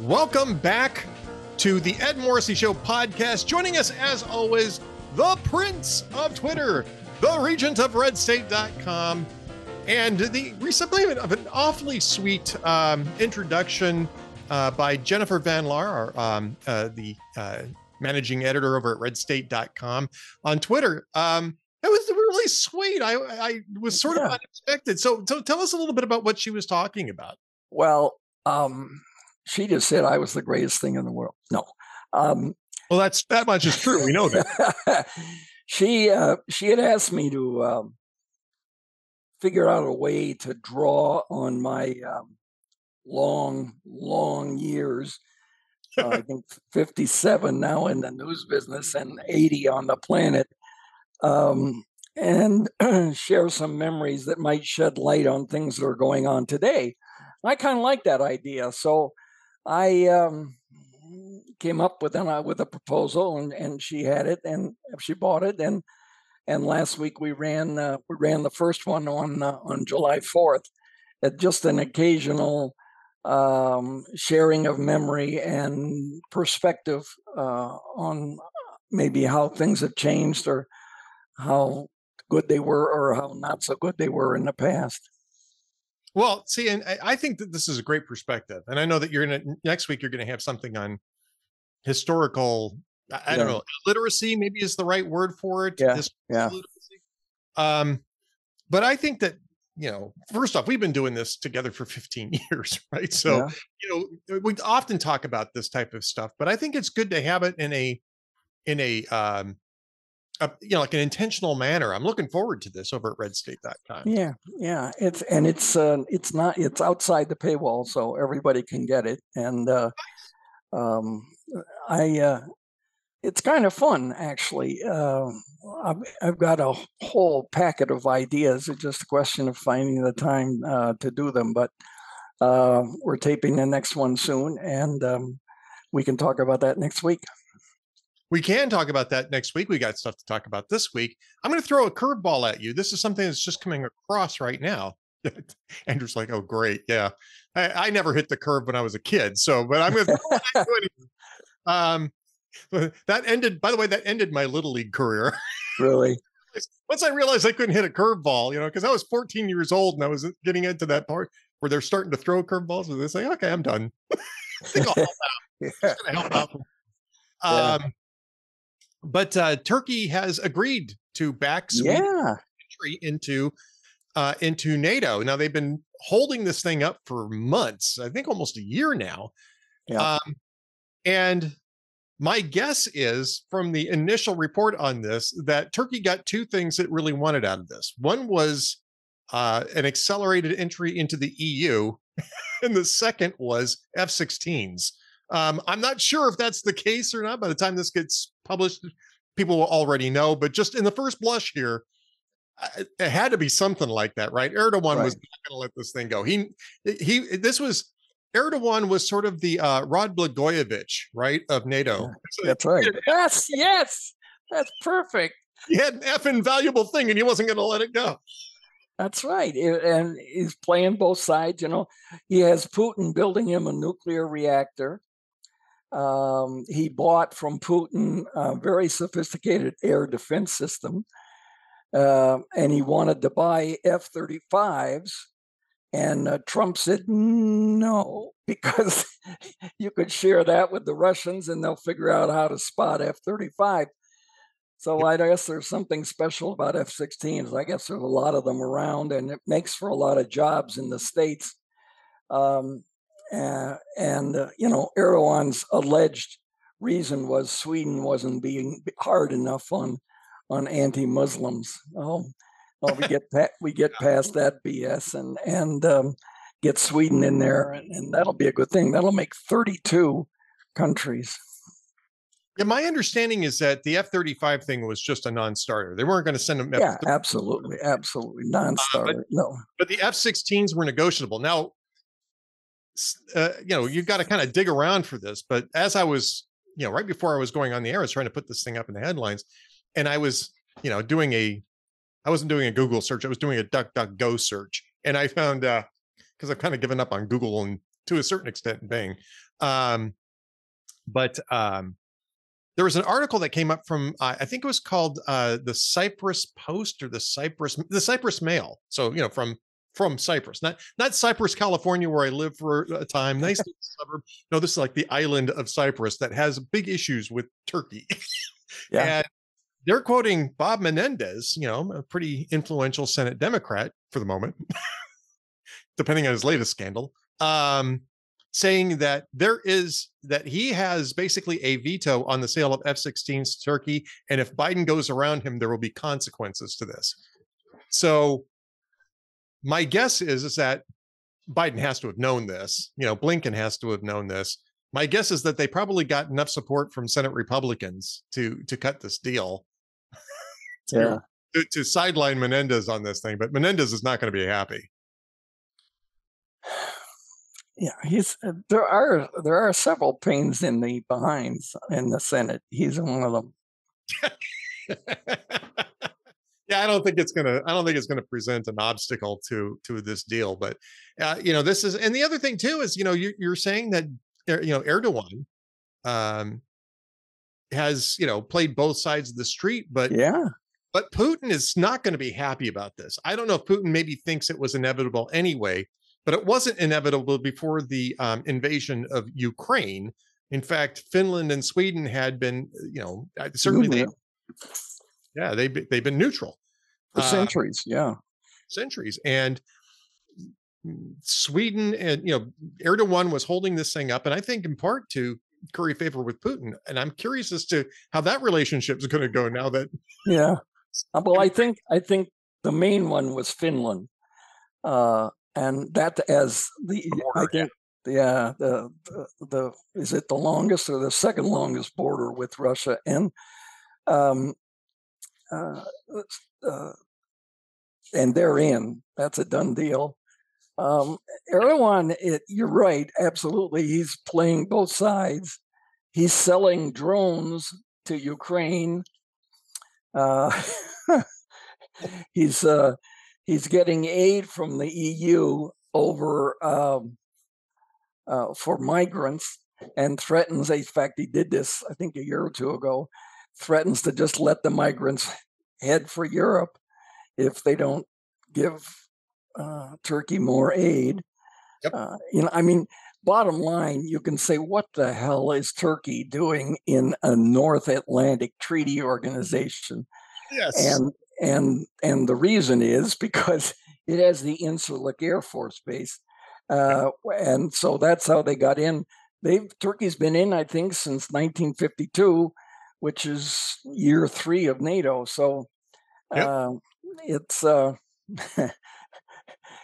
Welcome back to the Ed Morrissey Show podcast. Joining us, as always, the Prince of Twitter, the Regent of RedState.com, and the recently of an awfully sweet um, introduction uh, by Jennifer Van Laar, um, uh, the uh, managing editor over at RedState.com on Twitter. Um, it was really sweet. I, I was sort yeah. of unexpected. So, so tell us a little bit about what she was talking about. Well, um, she just said I was the greatest thing in the world. No. Um, well, that's that much is true. We know that. she uh, she had asked me to um, figure out a way to draw on my um, long, long years. Uh, I think 57 now in the news business and 80 on the planet. Um, and share some memories that might shed light on things that are going on today. I kind of like that idea. So I um, came up with an, uh, with a proposal, and, and she had it, and she bought it, and and last week we ran uh, we ran the first one on uh, on July fourth. At just an occasional um, sharing of memory and perspective uh, on maybe how things have changed or how good they were or how not so good they were in the past. Well, see, and I think that this is a great perspective, and I know that you're gonna next week you're gonna have something on historical. I, yeah. don't know, literacy maybe is the right word for it. Yeah, yeah. Um, but I think that you know, first off, we've been doing this together for 15 years, right? So, yeah. you know, we often talk about this type of stuff, but I think it's good to have it in a in a um a, you know like an intentional manner. I'm looking forward to this over at redstate.com yeah yeah it's and it's uh it's not it's outside the paywall so everybody can get it and uh um i uh it's kind of fun actually. Uh, I've, I've got a whole packet of ideas. It's just a question of finding the time uh, to do them but uh, we're taping the next one soon and um, we can talk about that next week we can talk about that next week. We got stuff to talk about this week. I'm going to throw a curveball at you. This is something that's just coming across right now. Andrew's like, oh, great. Yeah. I, I, never hit the curve when I was a kid. So, but I'm going to. um, that ended, by the way, that ended my little league career. Really? Once I realized I couldn't hit a curveball, you know, because I was 14 years old and I was getting into that part where they're starting to throw curveballs, and they say, okay, I'm done. I think I'll help out. Yeah. help out. Um, yeah but uh, Turkey has agreed to back Sweden yeah. entry into uh, into NATO. Now they've been holding this thing up for months, I think almost a year now. Yeah. Um, and my guess is from the initial report on this that Turkey got two things it really wanted out of this. One was uh, an accelerated entry into the EU, and the second was F 16s. Um, I'm not sure if that's the case or not. By the time this gets published, people will already know. But just in the first blush here, it had to be something like that, right? Erdogan right. was not going to let this thing go. He he. This was Erdogan was sort of the uh, Rod Blagojevich, right, of NATO. Yeah, that's right. yes, yes, that's perfect. He had an effing valuable thing, and he wasn't going to let it go. That's right. And he's playing both sides. You know, he has Putin building him a nuclear reactor. Um, he bought from Putin a very sophisticated air defense system, uh, and he wanted to buy F 35s. And uh, Trump said no, because you could share that with the Russians and they'll figure out how to spot F 35. So I guess there's something special about F 16s. I guess there's a lot of them around and it makes for a lot of jobs in the States. Um, uh, and, uh, you know, Erdogan's alleged reason was Sweden wasn't being hard enough on on anti-Muslims. Oh, well, we get we get past that BS and and um, get Sweden in there, and, and, that'll be a good thing. That'll make 32 countries. Yeah, my understanding is that the F 35 thing was just a non starter. They weren't going to send them. Yeah, F-35. absolutely. Absolutely. Non starter. Uh, no. But the F 16s were negotiable. Now, uh, you know, you've got to kind of dig around for this. But as I was, you know, right before I was going on the air, I was trying to put this thing up in the headlines, and I was, you know, doing a, I wasn't doing a Google search, I was doing a DuckDuckGo search, and I found, uh, because I've kind of given up on Google and to a certain extent Bing, Um, but um, there was an article that came up from uh, I think it was called uh, the Cyprus Post or the Cyprus the Cyprus Mail. So you know from from Cyprus, not not Cyprus, California, where I lived for a time. Nice suburb. No, this is like the island of Cyprus that has big issues with Turkey. yeah. And they're quoting Bob Menendez, you know, a pretty influential Senate Democrat for the moment, depending on his latest scandal. Um, saying that there is that he has basically a veto on the sale of F-16s to Turkey, and if Biden goes around him, there will be consequences to this. So, my guess is is that Biden has to have known this. You know, Blinken has to have known this. My guess is that they probably got enough support from Senate Republicans to to cut this deal. to, yeah. To, to sideline Menendez on this thing, but Menendez is not going to be happy yeah, he's uh, there are there are several pains in the behinds in the Senate. He's one of them. yeah, I don't think it's gonna. I don't think it's gonna present an obstacle to to this deal. But uh, you know, this is and the other thing too is you know you, you're saying that er, you know Erdogan um, has you know played both sides of the street, but yeah. But Putin is not going to be happy about this. I don't know if Putin maybe thinks it was inevitable anyway, but it wasn't inevitable before the um, invasion of Ukraine. In fact, Finland and Sweden had been, uh, you know, certainly they, yeah, they they've been neutral for uh, centuries. Yeah, centuries, and Sweden and you know Erdogan was holding this thing up, and I think in part to curry favor with Putin. And I'm curious as to how that relationship is going to go now that. Yeah, uh, well, I think I think the main one was Finland. Uh, and that as the, the border, I think yeah the, the, the is it the longest or the second longest border with Russia and um uh, uh and they're in. That's a done deal. Um Erdogan it, you're right absolutely he's playing both sides. He's selling drones to Ukraine. Uh he's uh he's getting aid from the EU over um, uh, for migrants and threatens, in fact, he did this, I think, a year or two ago, threatens to just let the migrants head for Europe if they don't give uh, Turkey more aid. Yep. Uh, you know, I mean, bottom line, you can say, what the hell is Turkey doing in a North Atlantic Treaty Organization? Yes. And and and the reason is because it has the Incirlik Air Force Base, uh, and so that's how they got in. They've Turkey's been in, I think, since 1952, which is year three of NATO. So yep. uh, it's uh,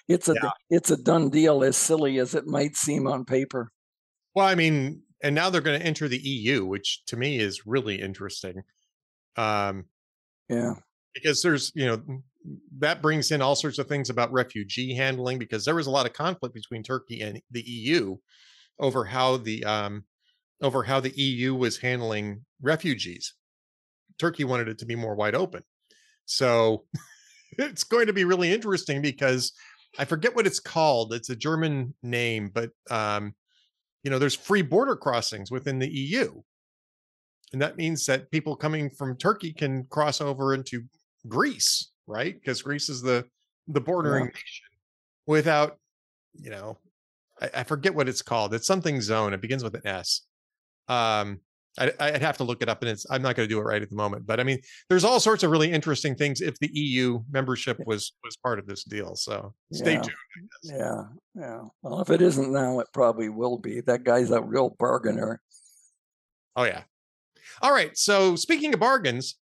it's a yeah. it's a done deal, as silly as it might seem on paper. Well, I mean, and now they're going to enter the EU, which to me is really interesting. Um, yeah, because there's you know that brings in all sorts of things about refugee handling because there was a lot of conflict between Turkey and the EU over how the um over how the EU was handling refugees. Turkey wanted it to be more wide open. So it's going to be really interesting because I forget what it's called. It's a German name, but um you know there's free border crossings within the EU. And that means that people coming from Turkey can cross over into Greece, right? Because Greece is the the bordering yeah. nation without, you know, I, I, forget what it's called. It's something zone. It begins with an S. Um, I, I'd, have to look it up, and it's I'm not going to do it right at the moment. But I mean, there's all sorts of really interesting things if the EU membership was was part of this deal. So stay yeah. tuned. Yeah, yeah. Well, if it isn't now, it probably will be. That guy's a real bargainer. Oh yeah. All right. So speaking of bargains,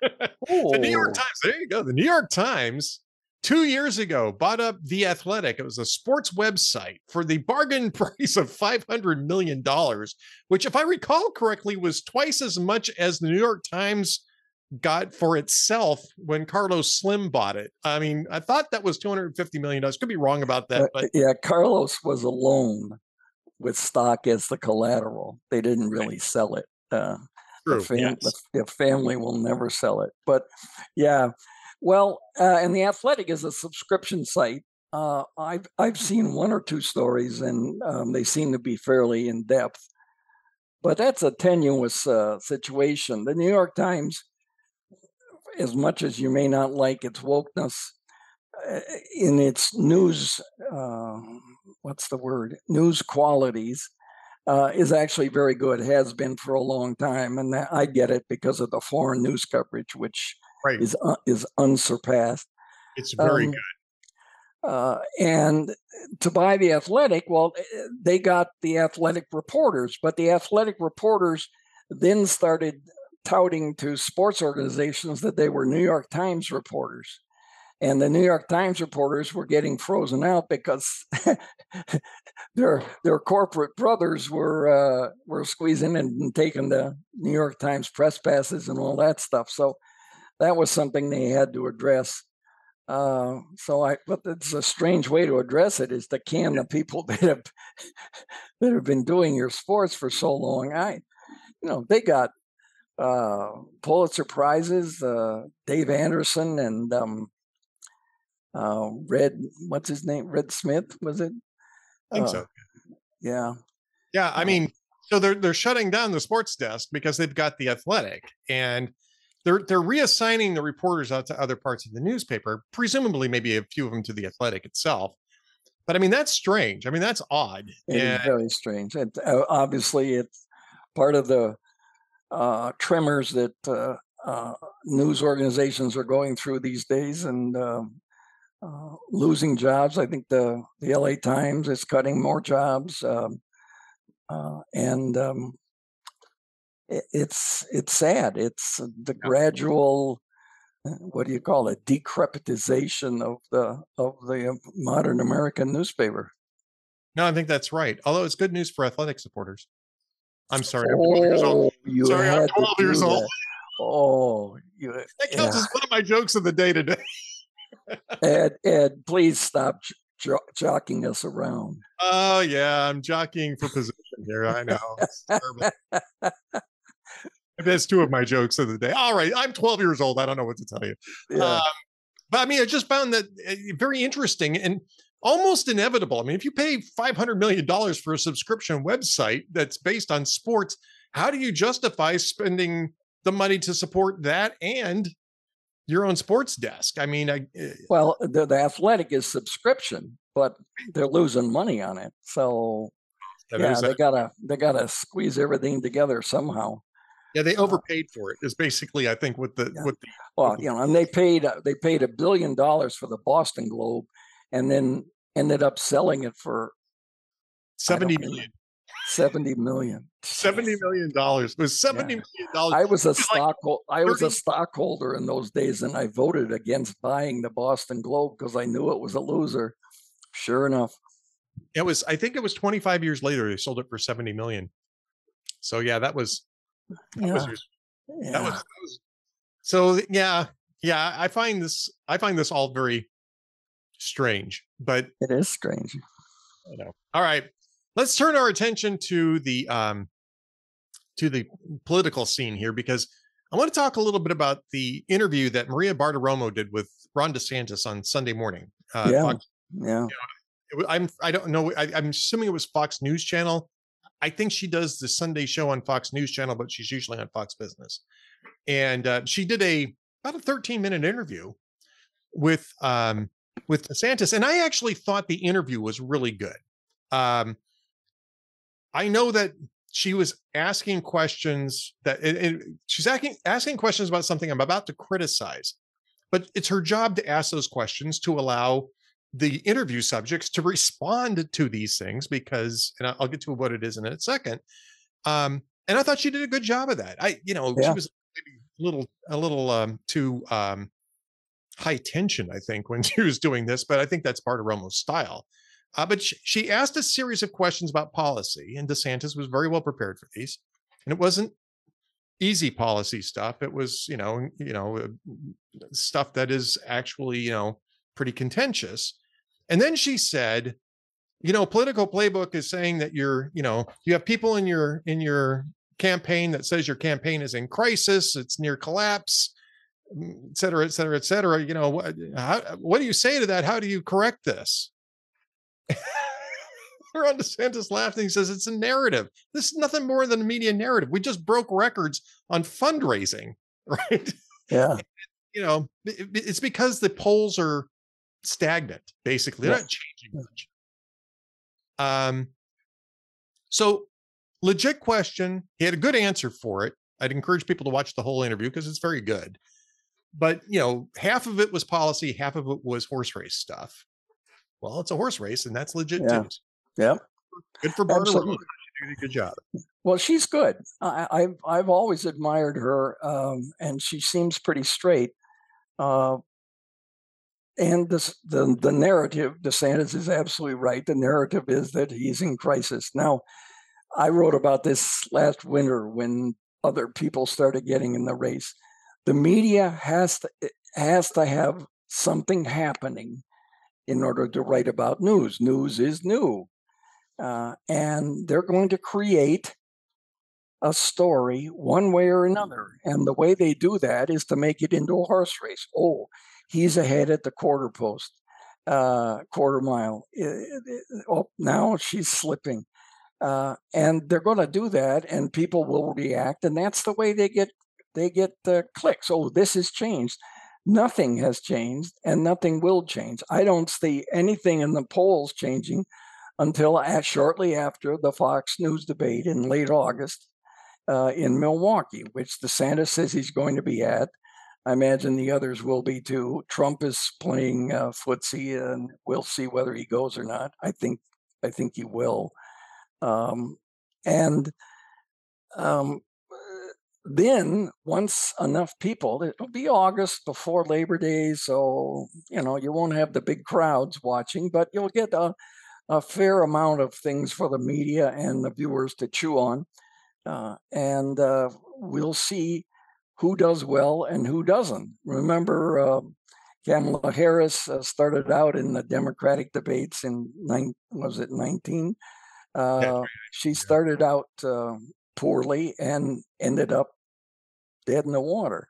the New York Times, there you go. The New York Times two years ago bought up The Athletic. It was a sports website for the bargain price of $500 million, which, if I recall correctly, was twice as much as the New York Times got for itself when Carlos Slim bought it. I mean, I thought that was $250 million. Could be wrong about that. Uh, but yeah, Carlos was alone with stock as the collateral. They didn't really right. sell it. Uh, True. The, fam- yes. the, the, family will never sell it. But yeah, well, uh, and the Athletic is a subscription site. Uh, I've I've seen one or two stories, and um, they seem to be fairly in depth. But that's a tenuous uh, situation. The New York Times, as much as you may not like its wokeness, uh, in its news, uh, what's the word? News qualities, uh, is actually very good. Has been for a long time, and I get it because of the foreign news coverage, which right. is uh, is unsurpassed. It's very um, good. Uh, and to buy the athletic, well, eh, eh, they got the athletic reporters, but the athletic reporters then started touting to sports organizations that they were New York Times reporters. And the New York Times reporters were getting frozen out because their their corporate brothers were uh, were squeezing and taking the New York Times press passes and all that stuff. So that was something they had to address. Uh, so I, but it's a strange way to address it is to can the people that have that have been doing your sports for so long. I, you know, they got uh, Pulitzer prizes. Uh, Dave Anderson and um, uh, Red, what's his name? Red Smith was it? I think so. Uh, yeah. Yeah, I uh mean, so they're they're shutting down the sports desk because they've got the athletic and they're they're reassigning the reporters out to other parts of the newspaper, presumably maybe a few of them to the Athletic itself. But I mean, that's strange. I mean, that's odd. It and, very strange. It, obviously, it's part of the uh, tremors that uh, uh news organizations are going through these days and um, uh, losing jobs. I think the the LA Times is cutting more jobs, um, uh, and um, it's it's sad. It's the gradual uh, what do you call it decrepitization of the of the uh, modern American newspaper. No, I think that's right. Although it's good news for athletic supporters. I'm sorry. Twelve Oh, you sorry, I'm 12 years old. Oh, you, that counts yeah. as one of my jokes of the day today. Ed, Ed, please stop jo- jockeying us around. Oh yeah, I'm jockeying for position here. I know. That's two of my jokes of the day. All right, I'm 12 years old. I don't know what to tell you. Yeah. Um, but I mean, I just found that uh, very interesting and almost inevitable. I mean, if you pay 500 million dollars for a subscription website that's based on sports, how do you justify spending the money to support that and your own sports desk? I mean, I uh, well, the, the athletic is subscription, but they're losing money on it. So yeah, they gotta they gotta squeeze everything together somehow. Yeah, they uh, overpaid for it. Is basically, I think, what the yeah. what the well, you know, and they paid uh, they paid a billion dollars for the Boston Globe, and then ended up selling it for seventy million. 70 million 70 million dollars was seventy yeah. million dollars i was a stock like i was a stockholder in those days and i voted against buying the boston globe because i knew it was a loser sure enough it was i think it was 25 years later they sold it for 70 million so yeah that was that, yeah. was, yeah. that was, that was so yeah yeah i find this i find this all very strange but it is strange know all right let's turn our attention to the um to the political scene here because i want to talk a little bit about the interview that maria bartiromo did with ron desantis on sunday morning uh, yeah Fox, yeah you know, i'm i don't know I, i'm assuming it was fox news channel I think she does the Sunday show on Fox News Channel, but she's usually on Fox Business. And uh, she did a about a 13 minute interview with um, with DeSantis, and I actually thought the interview was really good. Um, I know that she was asking questions that it, it, she's asking asking questions about something I'm about to criticize, but it's her job to ask those questions to allow the interview subjects to respond to these things because, and I'll get to what it is in a second. Um, and I thought she did a good job of that. I, you know, yeah. she was maybe a little, a little um, too um, high tension, I think, when she was doing this, but I think that's part of Romo's style. Uh, but she, she asked a series of questions about policy, and DeSantis was very well prepared for these. And it wasn't easy policy stuff. It was, you know, you know, uh, stuff that is actually, you know, pretty contentious. And then she said, you know, political playbook is saying that you're, you know, you have people in your in your campaign that says your campaign is in crisis, it's near collapse. mm, et cetera, et cetera, et cetera. You know, what, how, what do you say to that? How do you correct this? Ron DeSantis laughed and he says, It's a narrative. This is nothing more than a media narrative. We just broke records on fundraising, right? Yeah. you know, it, it's because the polls are stagnant, basically. They're Yeah. not changing much. Um, so legit question. He had a good answer for it. I'd encourage people to watch the whole interview because it's very good. But you know, half of it was policy, half of it was horse race stuff. Well, it's a horse race, and that's legit Yeah. too. Yep. Good for Barbara. She did a good job. Well, she's good. I, I've I've always admired her, um, and she seems pretty straight. Uh, and this, the the narrative, DeSantis is absolutely right. The narrative is that he's in crisis now. I wrote about this last winter when other people started getting in the race. The media has to it has to have something happening in order to write about news. News is new, uh, and they're going to create a story one way or another. And the way they do that is to make it into a horse race. Oh, he's ahead at the quarter post, uh, quarter mile. I- I- Oh, now she's slipping. Uh, and they're going to do that, and people will react, and that's the way they get they get the clicks. Oh, this has changed. Nothing has changed, and nothing will change. I don't see anything in the polls changing until at, shortly after the Fox News debate in late August uh, in Milwaukee, which DeSantis says he's going to be at. I imagine the others will be too. Trump is playing uh, footsie, and we'll see whether he goes or not. I think I think he will. Um, and um, then once enough people, it'll be August before Labor Day, so you know you won't have the big crowds watching, but you'll get a, a fair amount of things for the media and the viewers to chew on, uh, and uh, we'll see who does well and who doesn't. Remember, uh, Kamala Harris uh, started out in the Democratic debates in nine was it nineteen. Uh, she started out uh, poorly and ended up dead in the water.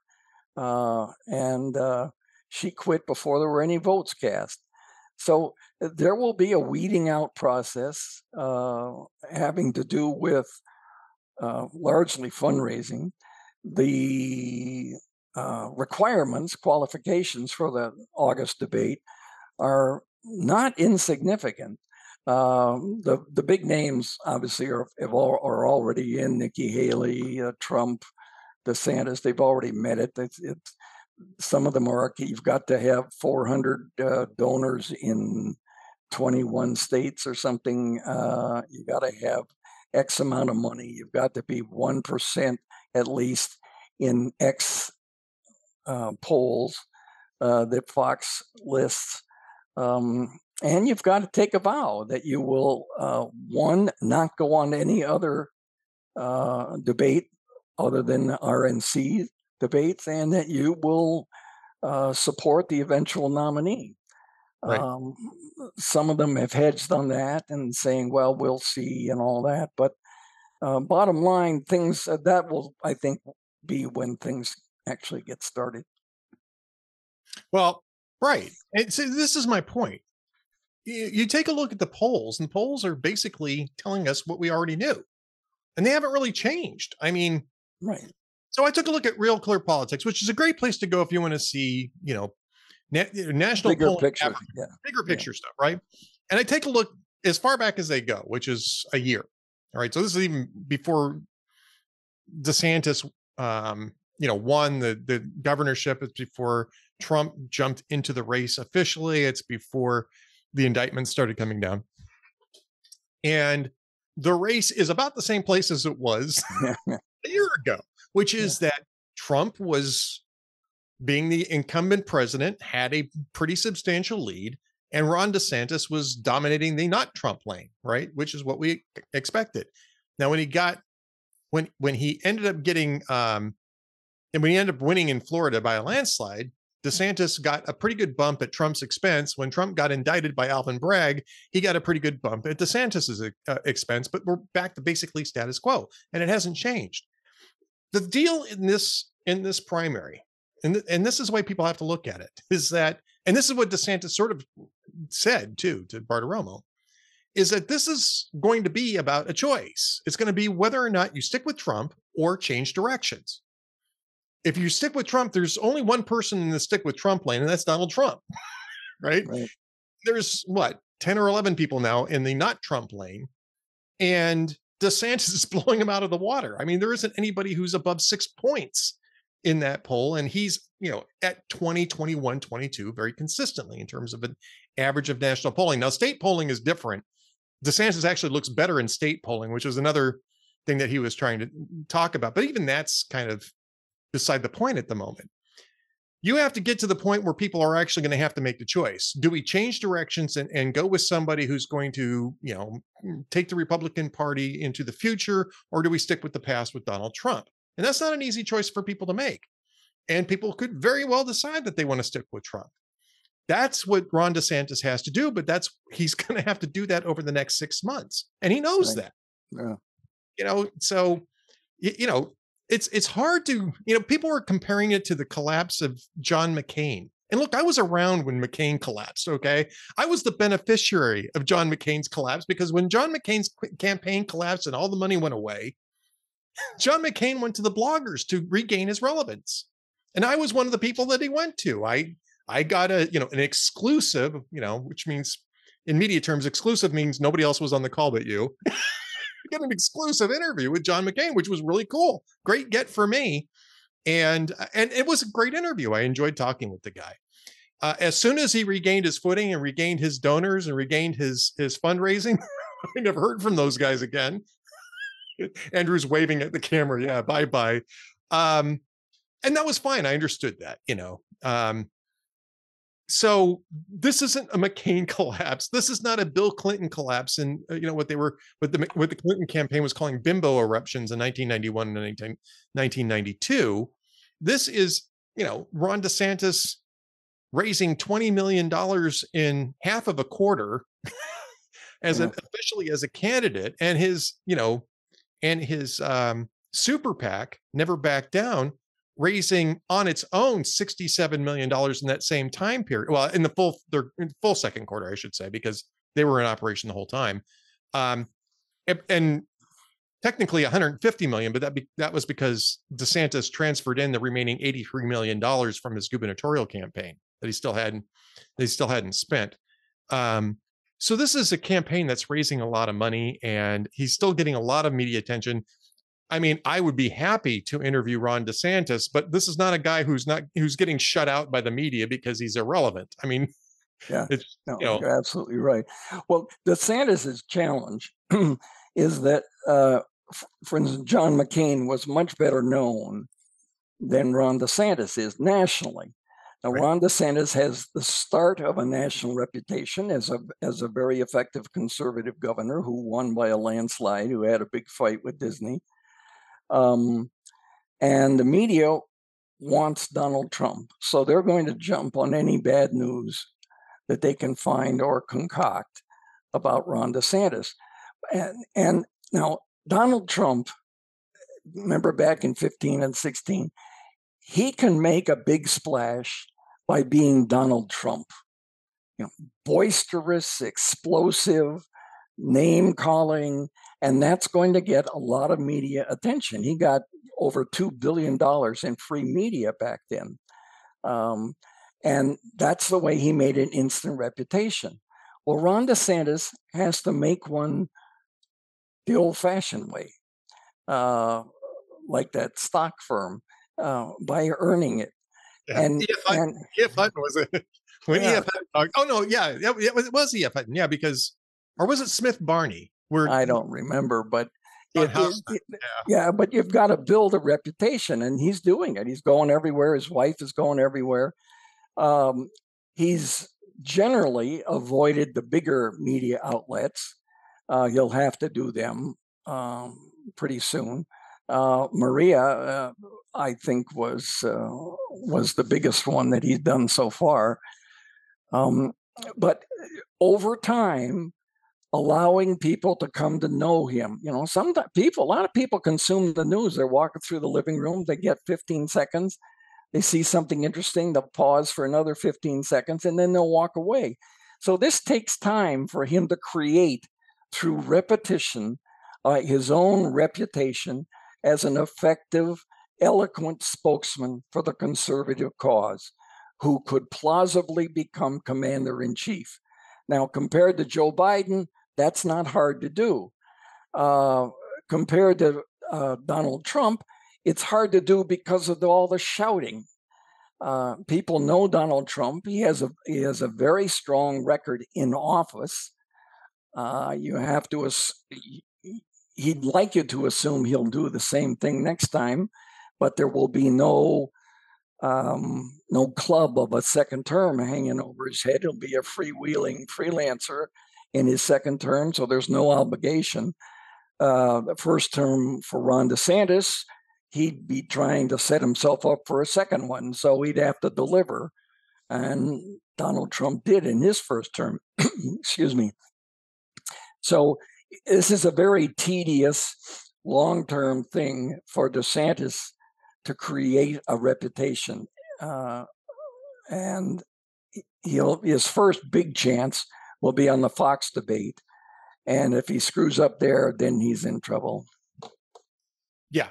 Uh, and uh, she quit before there were any votes cast. So uh, there will be a weeding out process uh, having to do with uh, largely fundraising. The uh, requirements, qualifications for the August debate are not insignificant. Um, the the big names obviously are all, are already in. Nikki Haley, uh, Trump, DeSantis. They've already met it. It's, it's some of them are. You've got to have 400 uh, donors in 21 states or something. Uh, you got to have X amount of money. You've got to be one percent at least in X uh, polls uh, that Fox lists. Um, and you've got to take a vow that you will, uh, one, not go on any other uh, debate other than RNC debates, and that you will uh, support the eventual nominee. Right. Um, some of them have hedged on that and saying, well, we'll see and all that. But uh, bottom line, things uh, that will, I think, be when things actually get started. Well, right. And so this is my point. You, you take a look at the polls, and the polls are basically telling us what we already knew, and they haven't really changed. I mean, Right. so I took a look at Real Clear Politics, which is a great place to go if you want to see, you know, na- national Bigger picture. average, Yeah. bigger picture stuff, right? And I take a look as far back as they go, which is a year. All right. So this is even before DeSantis, um, you know, won the the governorship. It's before Trump jumped into the race officially. It's before the indictments started coming down, and the race is about the same place as it was a year ago, which is that Trump was being the incumbent president, had a pretty substantial lead, and Ron DeSantis was dominating the not Trump lane, right? Which is what we expected. Now, when he got when when he ended up getting um and when he ended up winning in Florida by a landslide, DeSantis got a pretty good bump at Trump's expense. When Trump got indicted by Alvin Bragg, he got a pretty good bump at DeSantis's uh, expense, but we're back to basically status quo and it hasn't changed. The deal in this in this primary and th- and this is the way people have to look at it is that, and this is what DeSantis sort of said too to Bartiromo, is that this is going to be about a choice. It's going to be whether or not you stick with Trump or change directions. If you stick with Trump, there's only one person in the stick with Trump lane, and that's Donald Trump, right? Right. There's what 10 or 11 people now in the not Trump lane, and DeSantis is blowing him out of the water. I mean, there isn't anybody who's above six points in that poll, and he's you know at 20, 21, 22 very consistently in terms of an average of national polling. Now, state polling is different. DeSantis actually looks better in state polling, which is another thing that he was trying to talk about. But even that's kind of beside the point at the moment. You have to get to the point where people are actually going to have to make the choice. Do we change directions and, and go with somebody who's going to, you know, take the Republican Party into the future, or do we stick with the past with Donald Trump? And that's not an easy choice for people to make. And people could very well decide that they want to stick with Trump. That's what Ron DeSantis has to do, but that's he's going to have to do that over the next six months, and he knows Right. that. Yeah. You know, so you know, it's it's hard to you know people are comparing it to the collapse of John McCain. And look, I was around when McCain collapsed. Okay, I was the beneficiary of John McCain's collapse because when John McCain's campaign collapsed and all the money went away, John McCain went to the bloggers to regain his relevance. And I was one of the people that he went to. I I got a, you know, an exclusive, you know, which means in media terms, exclusive means nobody else was on the call but you. get an exclusive interview with John McCain, which was really cool. Great get for me. And and it was a great interview. I enjoyed talking with the guy. Uh, as soon as he regained his footing and regained his donors and regained his his fundraising, I never heard from those guys again. Andrew's waving at the camera. Yeah, bye bye. Um, and that was fine. I understood that, you know. Um, so this isn't a McCain collapse. This is not a Bill Clinton collapse. And uh, you know what they were, what the what the Clinton campaign was calling bimbo eruptions in 1991 and 19, 1992. This is, you know, Ron DeSantis raising 20 million dollars in half of a quarter as Yeah. an officially as a candidate, and his, you know, and his um, super PAC never back down, raising on its own $67 million in that same time period. Well, in the full their full second quarter, I should say, because they were in operation the whole time. Um, and, technically 150 million, but that be, that was because DeSantis transferred in the remaining 83 million dollars from his gubernatorial campaign that he still hadn't that he still hadn't spent. Um, so this is a campaign that's raising a lot of money, and he's still getting a lot of media attention. I mean, I would be happy to interview Ron DeSantis, but this is not a guy who's not who's getting shut out by the media because he's irrelevant. I mean, Yeah. it's No, you know, you're absolutely right. Well, DeSantis's challenge is that, uh, for instance, John McCain was much better known than Ron DeSantis is nationally. Now, Right. Ron DeSantis has the start of a national reputation as a as a very effective conservative governor who won by a landslide, who had a big fight with Disney. Um, and the media wants Donald Trump, so they're going to jump on any bad news that they can find or concoct about Ron DeSantis. And, and now, Donald Trump, remember back in 15 and 16, he can make a big splash by being Donald Trump. You know, boisterous, explosive, name calling, and that's going to get a lot of media attention. He got over $2 billion in free media back then. Um, and that's the way he made an instant reputation. Well, Ron DeSantis has to make one the old fashioned way, uh, like that stock firm, uh, by earning it. yeah. And, E.F. Hutton, and E.F. Hutton was it when Yeah. E.F. Hutton Oh no, yeah, it, it was, it was E.F. Hutton, yeah, because or was it Smith Barney? Where I don't remember, but it- it- it- yeah, but you've got to build a reputation, and he's doing it. He's going everywhere. His wife is going everywhere. Um, he's generally avoided the bigger media outlets. Uh, he'll have to do them um, pretty soon. Uh, Maria, uh, I think, was uh, was the biggest one that he's done so far. Um, but over time, allowing people to come to know him. You know, some people, a lot of people consume the news. They're walking through the living room, they get 15 seconds. They see something interesting, they'll pause for another 15 seconds, and then they'll walk away. So this takes time for him to create through repetition uh, his own reputation as an effective, eloquent spokesman for the conservative cause who could plausibly become commander in chief. Now, compared to Joe Biden, that's not hard to do. Uh, compared to uh, Donald Trump, it's hard to do because of the, all the shouting. Uh, people know Donald Trump. He has a he has a very strong record in office. Uh, you have to he'd like you to assume he'll do the same thing next time, but there will be no um, no club of a second term hanging over his head. He'll be a freewheeling freelancer in his second term, so there's no obligation. Uh, the first term for Ron DeSantis, he'd be trying to set himself up for a second one, so he'd have to deliver. And Donald Trump did in his first term. Excuse me. So this is a very tedious, long term thing for DeSantis to create a reputation. Uh, and he'll his first big chance will be on the Fox debate. And if he screws up there, then he's in trouble. Yeah.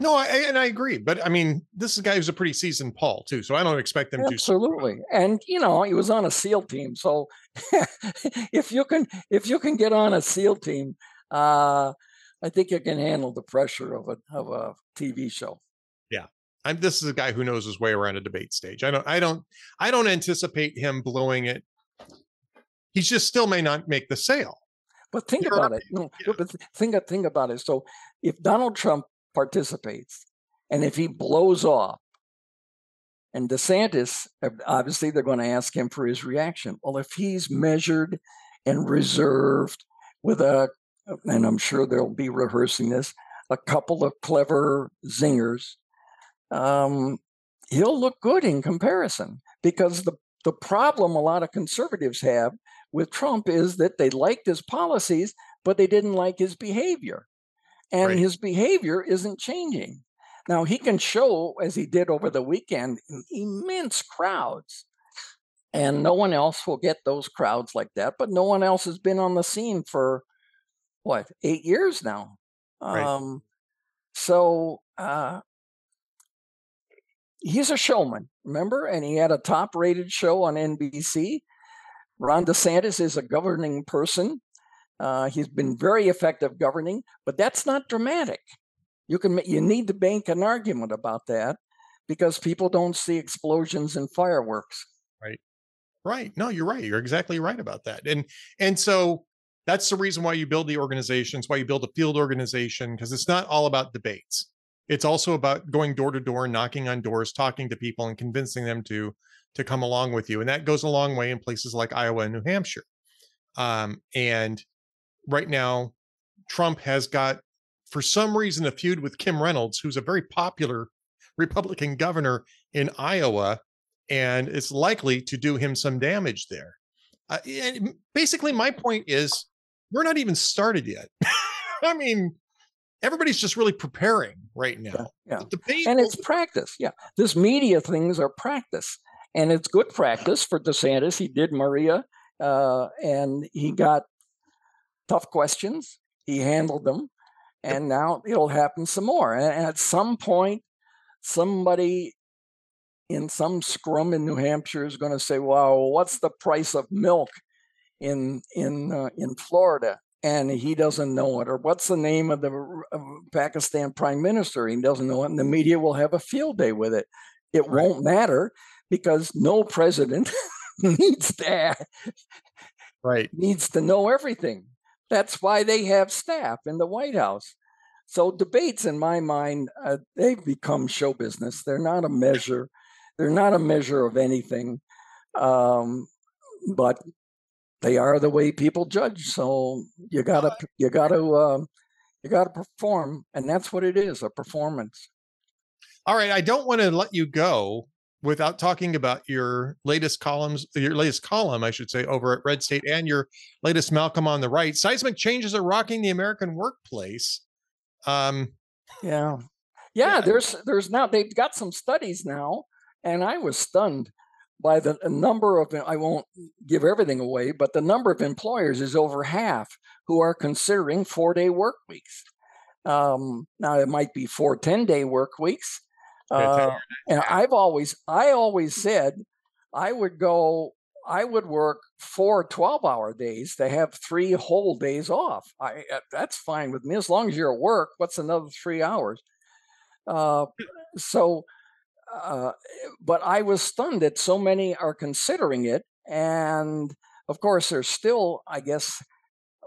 No, I, and I agree. But I mean, this is a guy who's a pretty seasoned pol, too. So I don't expect them Absolutely. to. Absolutely. And, you know, he was on a SEAL team. So if you can, if you can get on a SEAL team, uh, I think you can handle the pressure of a, of a TV show. Yeah. I'm, this is a guy who knows his way around a debate stage. I don't, I don't, I don't anticipate him blowing it. He just still may not make the sale. But think about it. No, yeah. but think think about it. So if Donald Trump participates, and if he blows off, and DeSantis, obviously, they're going to ask him for his reaction. Well, if he's measured and reserved with a, and I'm sure they'll be rehearsing this, a couple of clever zingers, um, he'll look good in comparison because the the problem a lot of conservatives have with Trump is that they liked his policies, but they didn't like his behavior. And right. his behavior isn't changing. Now, he can show, as he did over the weekend, immense crowds. And no one else will get those crowds like that. But no one else has been on the scene for what, eight years now? Right. Um, so uh, he's a showman, remember? And he had a top rated show on NBC. Ron DeSantis is a governing person. Uh, he's been very effective governing, but that's not dramatic. You can you need to bank an argument about that because people don't see explosions and fireworks. Right. Right. No, you're right. You're exactly right about that. And and so that's the reason why you build the organizations, why you build a field organization, because it's not all about debates. It's also about going door to door, knocking on doors, talking to people, and convincing them to to come along with you. And that goes a long way in places like Iowa and New Hampshire. Um, and right now, Trump has got, for some reason, a feud with Kim Reynolds, who's a very popular Republican governor in Iowa, and it's likely to do him some damage there. Uh, basically, my point is we're not even started yet. I mean, everybody's just really preparing right now. Yeah, yeah. and it's practice. Yeah, this media things are practice, and it's good practice for DeSantis. He did Maria, uh, and he got tough questions. He handled them, and now it'll happen some more. And at some point, somebody in some scrum in New Hampshire is going to say, "Well, what's the price of milk in in uh, in Florida?" And he doesn't know it, or what's the name of the Pakistan prime minister? He doesn't know it, and the media will have a field day with it. It right. won't matter because no president needs that. right needs to know everything. That's why they have staff in the White House. So debates, in my mind, uh, they've become show business. They're not a measure. They're not a measure of anything, um, but they are the way people judge. So you gotta, you gotta, uh, you gotta perform, and that's what it is—a performance. All right, I don't want to let you go without talking about your latest columns, your latest column, I should say, over at Red State and your latest Malcolm on the Right. Seismic changes are rocking the American workplace. Um, yeah. Yeah, yeah, there's there's now they've got some studies now, and I was stunned by the number of I won't give everything away, but the number of employers is over half who are considering four day work weeks. Um, now it might be four 10 day work weeks. Uh, and I've always I always said I would go I would work four 12 hour days to have three whole days off. I uh, that's fine with me as long as you're at work. What's another three hours? Uh, so, uh, but I was stunned that so many are considering it, and of course, there's still, I guess,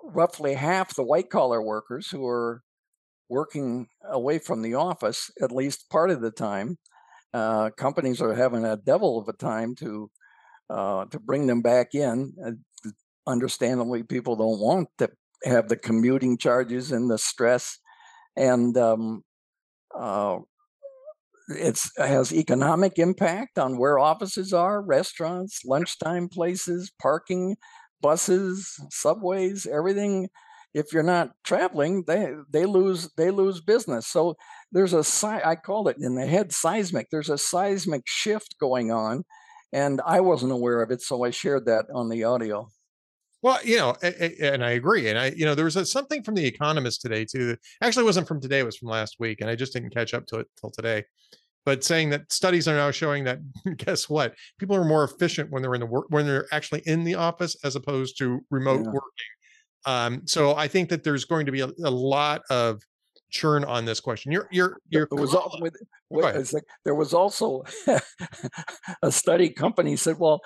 roughly half the white collar workers who are working away from the office at least part of the time. Uh, companies are having a devil of a time to uh, to bring them back in. Understandably, people don't want to have the commuting charges and the stress, and um, uh, it has economic impact on where offices are, restaurants, lunchtime places, parking, buses, subways, everything. If you're not traveling, they they lose they lose business. So there's a I call it in the head seismic. There's a seismic shift going on and I wasn't aware of it, so I shared that on the audio. Well, you know, and I agree. And I, you know, there was a, something from the Economist today too. Actually, wasn't from today; it was from last week, and I just didn't catch up to it till today. But saying that studies are now showing that, guess what? People are more efficient when they're in the work when they're actually in the office as opposed to remote yeah. working. Um, so I think that there's going to be a, a lot of churn on this question. You're you're you're there was also, with, with, like, there was also a study company said, well,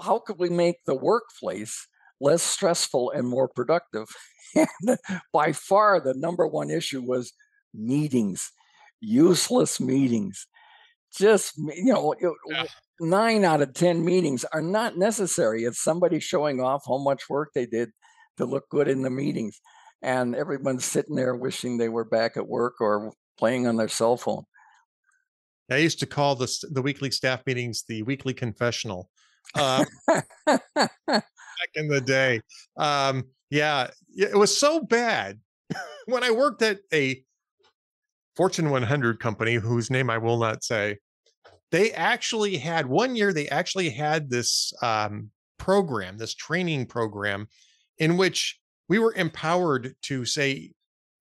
how could we make the workplace less stressful and more productive? and by far the number one issue was meetings, useless meetings. Just you know, yeah. nine out of ten meetings are not necessary. It's somebody showing off how much work they did to look good in the meetings and everyone's sitting there wishing they were back at work or playing on their cell phone. I used to call the the weekly staff meetings the weekly confessional. Um, back in the day, um, yeah, it was so bad when I worked at a Fortune 100 company whose name I will not say. They actually had one year. They actually had this um, program, this training program, in which we were empowered to say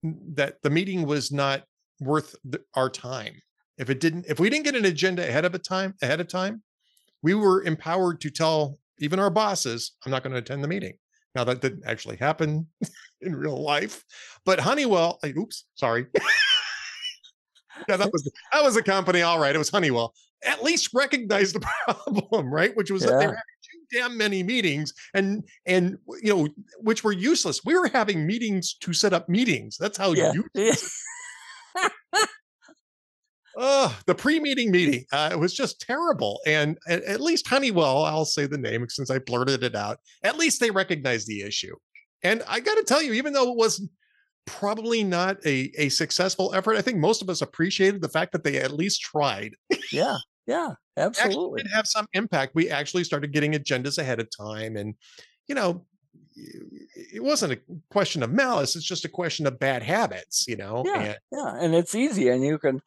that the meeting was not worth our time if it didn't if we didn't get an agenda ahead of a time ahead of time we were empowered to tell even our bosses i'm not going to attend the meeting. Now that didn't actually happen in real life but honeywell I, oops sorry. Yeah that was that was a company all right it was honeywell. At least recognize the problem right which was yeah. that they were having too damn many meetings and and you know which were useless. We were having meetings to set up meetings. That's how yeah. useless Oh, the pre-meeting meeting. Uh, it was just terrible. And at, at, least Honeywell, I'll say the name since I blurted it out. At least they recognized the issue. And I got to tell you, even though it was probably not a, a successful effort, I think most of us appreciated the fact that they at least tried. Yeah. Yeah, absolutely. It did have some impact. We actually started getting agendas ahead of time, and you know, it wasn't a question of malice. It's just a question of bad habits. You know. Yeah, and, yeah, and it's easy, and you can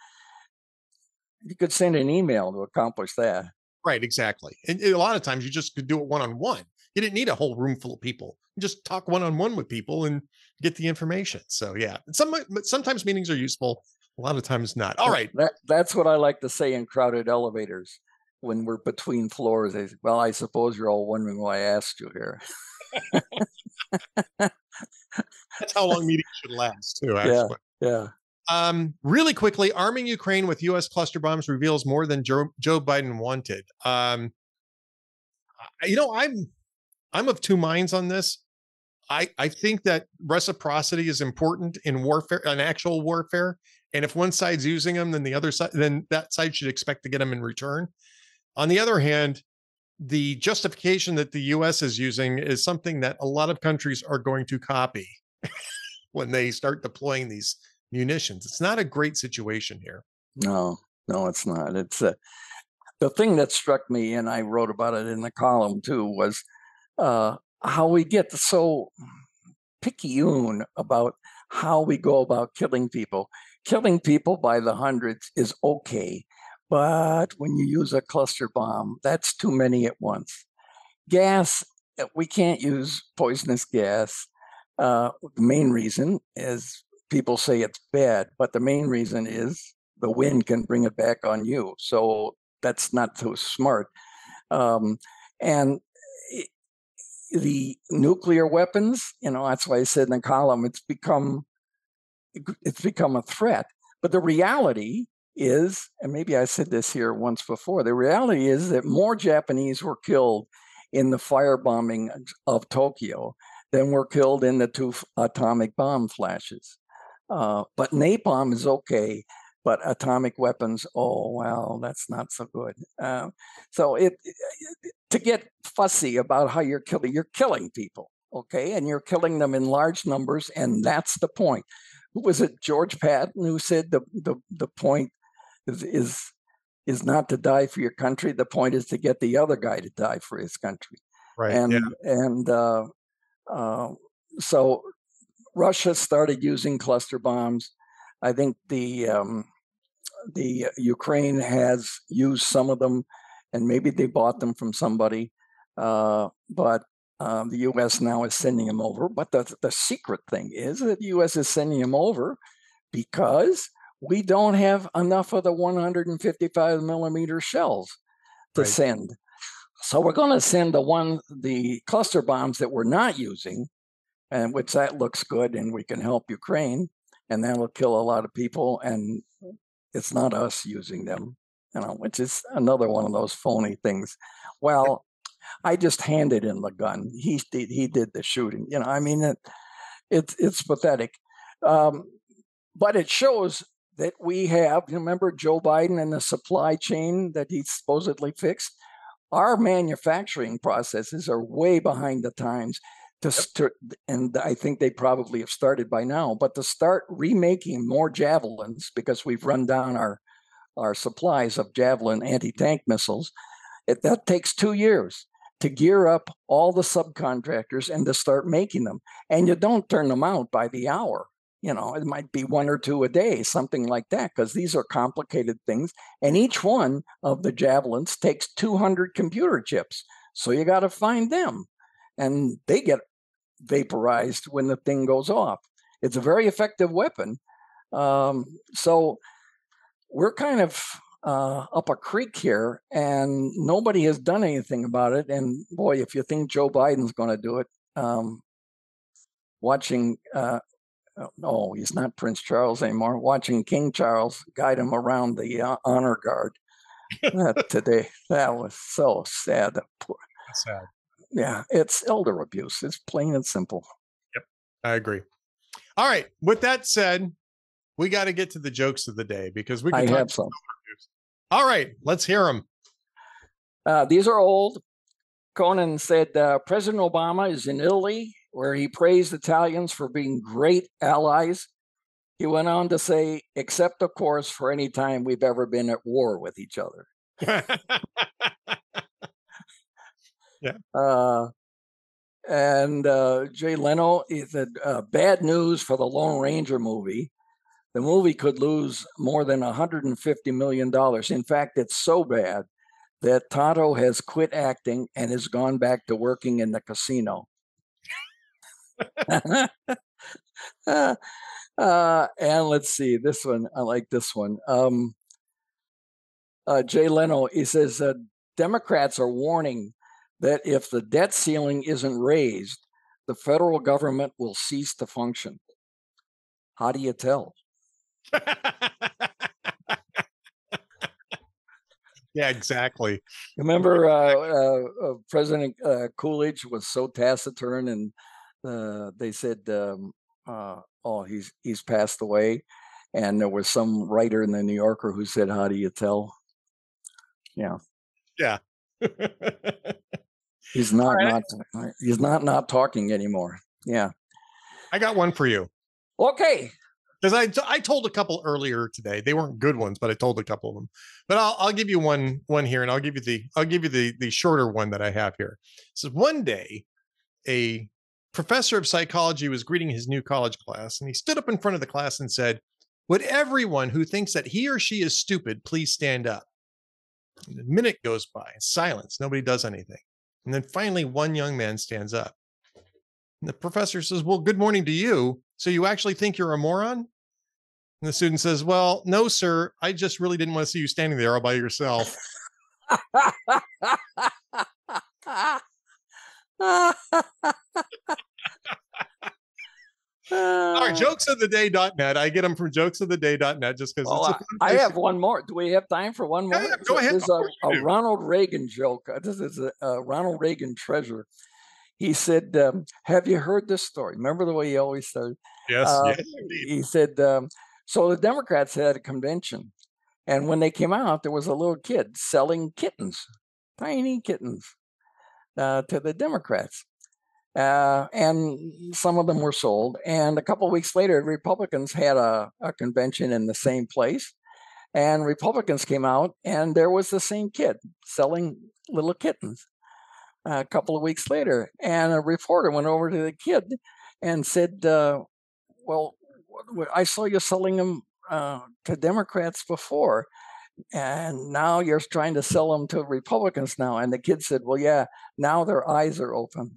you could send an email to accomplish that. Right, exactly. And eh, a lot of times you just could do it one on one. You didn't need a whole room full of people. You just talk one on one with people and get the information. So yeah, some uh, sometimes meetings are useful a lot of times not. All right. That, that's what I like to say in crowded elevators when we're between floors. They say, well, I suppose you're all wondering why I asked you here. that's how long meetings should last, too, actually. Yeah. Yeah. Um, really quickly, arming Ukraine with U.S. cluster bombs reveals more than Joe, Joe Biden wanted. Um, you know, I'm I'm of two minds on this. I I think that reciprocity is important in warfare, in actual warfare, and if one side's using them, then the other side, then that side should expect to get them in return. On the other hand, the justification that the US is using is something that a lot of countries are going to copy when they start deploying these munitions. It's not a great situation here. No, no, it's not. It's uh, the thing that struck me, and I wrote about it in the column too, was uh, how we get so picayune about how we go about killing people killing people by the hundreds is okay. But when you use a cluster bomb, that's too many at once. Gas, uh, we can't use poisonous gas. Uh, the main reason is people say it's bad, but the main reason is the wind can bring it back on you. So that's not so smart. Um, and the nuclear weapons, you know, that's why I said in the column, it's become it's become a threat. But the reality is, and maybe I said this here once before, the reality is that more Japanese were killed in the firebombing of Tokyo than were killed in the two atomic bomb flashes. Uh, but napalm is okay, but atomic weapons, oh well, that's not so good. Uh, so it, to get fussy about how you're killing, you're killing people, okay, and you're killing them in large numbers, and that's the point. Who was it? George Patton who said the the the point is, is is not to die for your country. The point is to get the other guy to die for his country. Right. And yeah. and uh, uh, so Russia started using cluster bombs. I think the um, the Ukraine has used some of them, and maybe they bought them from somebody. Uh, but um, the U.S. now is sending them over. But the the secret thing is that the U.S. is sending them over because we don't have enough of the 155 millimeter shells to right. send. So we're going to send the one the cluster bombs that we're not using, and which that looks good, and we can help Ukraine, and that'll kill a lot of people. And it's not us using them, you know, which is another one of those phony things. Well, I just handed him the gun. He did he did the shooting. You know, I mean it, it's it's pathetic. Um, but it shows that we have, remember Joe Biden and the supply chain that he supposedly fixed? Our manufacturing processes are way behind the times to start, and I think they probably have started by now, but to start remaking more javelins because we've run down our our supplies of javelin anti-tank missiles, it, that takes two years to gear up all the subcontractors and to start making them. And you don't turn them out by the hour you know it might be one or two a day something like that because these are complicated things and each one of the javelins takes 200 computer chips. So you got to find them and they get vaporized when the thing goes off it's a very effective weapon um, so we're kind of uh, up a creek here and nobody has done anything about it and boy if you think joe biden's going to do it um, watching uh, Oh, no, he's not Prince Charles anymore. Watching King Charles guide him around the uh, honor guard that today. That was so sad. Poor, sad. Yeah, it's elder abuse. It's plain and simple. Yep, I agree. All right. With that said, we got to get to the jokes of the day because we. Can I have some. All right, let's hear them. Uh, these are old. Conan said uh, President Obama is in Italy where he praised Italians for being great allies. He went on to say, except, of course, for any time we've ever been at war with each other. yeah. Uh, and uh, Jay Leno, he said, uh, bad news for the Lone Ranger movie. The movie could lose more than $150 million. In fact, it's so bad that Tonto has quit acting and has gone back to working in the casino. uh, and let's see this one. I like this one. Um, uh, Jay Leno, he says uh, Democrats are warning that if the debt ceiling isn't raised, the federal government will cease to function. How do you tell? yeah, exactly. Remember, uh, uh, uh President uh, Coolidge was so taciturn and uh, they said, um, uh, "Oh, he's he's passed away," and there was some writer in the New Yorker who said, "How do you tell?" Yeah, yeah. he's not right. not uh, he's not not talking anymore. Yeah, I got one for you. Okay. Because I, I told a couple earlier today. They weren't good ones, but I told a couple of them. But I'll I'll give you one one here, and I'll give you the I'll give you the the shorter one that I have here. So one day, a professor of psychology was greeting his new college class, and he stood up in front of the class and said, Would everyone who thinks that he or she is stupid please stand up? And a minute goes by, silence. Nobody does anything. And then finally, one young man stands up. And the professor says, Well, good morning to you. So you actually think you're a moron? And the student says, Well, no, sir. I just really didn't want to see you standing there all by yourself. All right, jokesoftheday.net. I get them from jokesoftheday.net just because well, I have one more. Do we have time for one more? Yeah, go ahead. There's a, a Ronald Reagan joke. Uh, this is a, a Ronald Reagan treasure. He said, um, Have you heard this story? Remember the way he always started? Yes. Uh, yes he said, um, So the Democrats had a convention. And when they came out, there was a little kid selling kittens, tiny kittens, uh, to the Democrats. Uh, and some of them were sold. And a couple of weeks later, Republicans had a, a, convention in the same place. And Republicans came out, and there was the same kid selling little kittens uh, a couple of weeks later. And a reporter went over to the kid and said, uh, Well, I saw you selling them uh, to Democrats before and now you're trying to sell them to Republicans now. And the kid said, Well, yeah, now their eyes are open.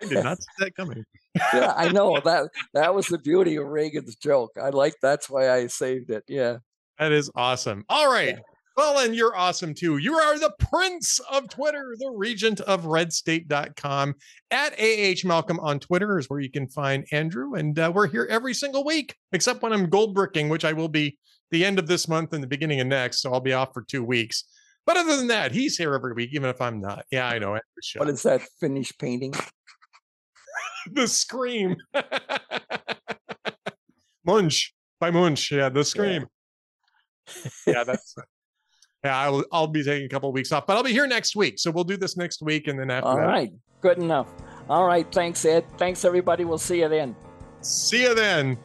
I did not see that coming. yeah, I know that that was the beauty of Reagan's joke. I like that's why I saved it. Yeah. That is awesome. All right. Yeah. Well, and you're awesome too. You are the prince of Twitter, the regent of redstate.com. At AH Malcolm on Twitter is where you can find Andrew. And uh, we're here every single week, except when I'm gold bricking, which I will be the end of this month and the beginning of next. So I'll be off for two weeks. But other than that, he's here every week, even if I'm not. Yeah, I know. What is that finished painting? the Scream. Munch by Munch. Yeah, the Scream. Yeah, yeah that's yeah, I'll I'll be taking a couple of weeks off, but I'll be here next week. So we'll do this next week, and then after. All that. right, good enough. All right, thanks, Ed. Thanks, everybody. We'll see you then. See you then.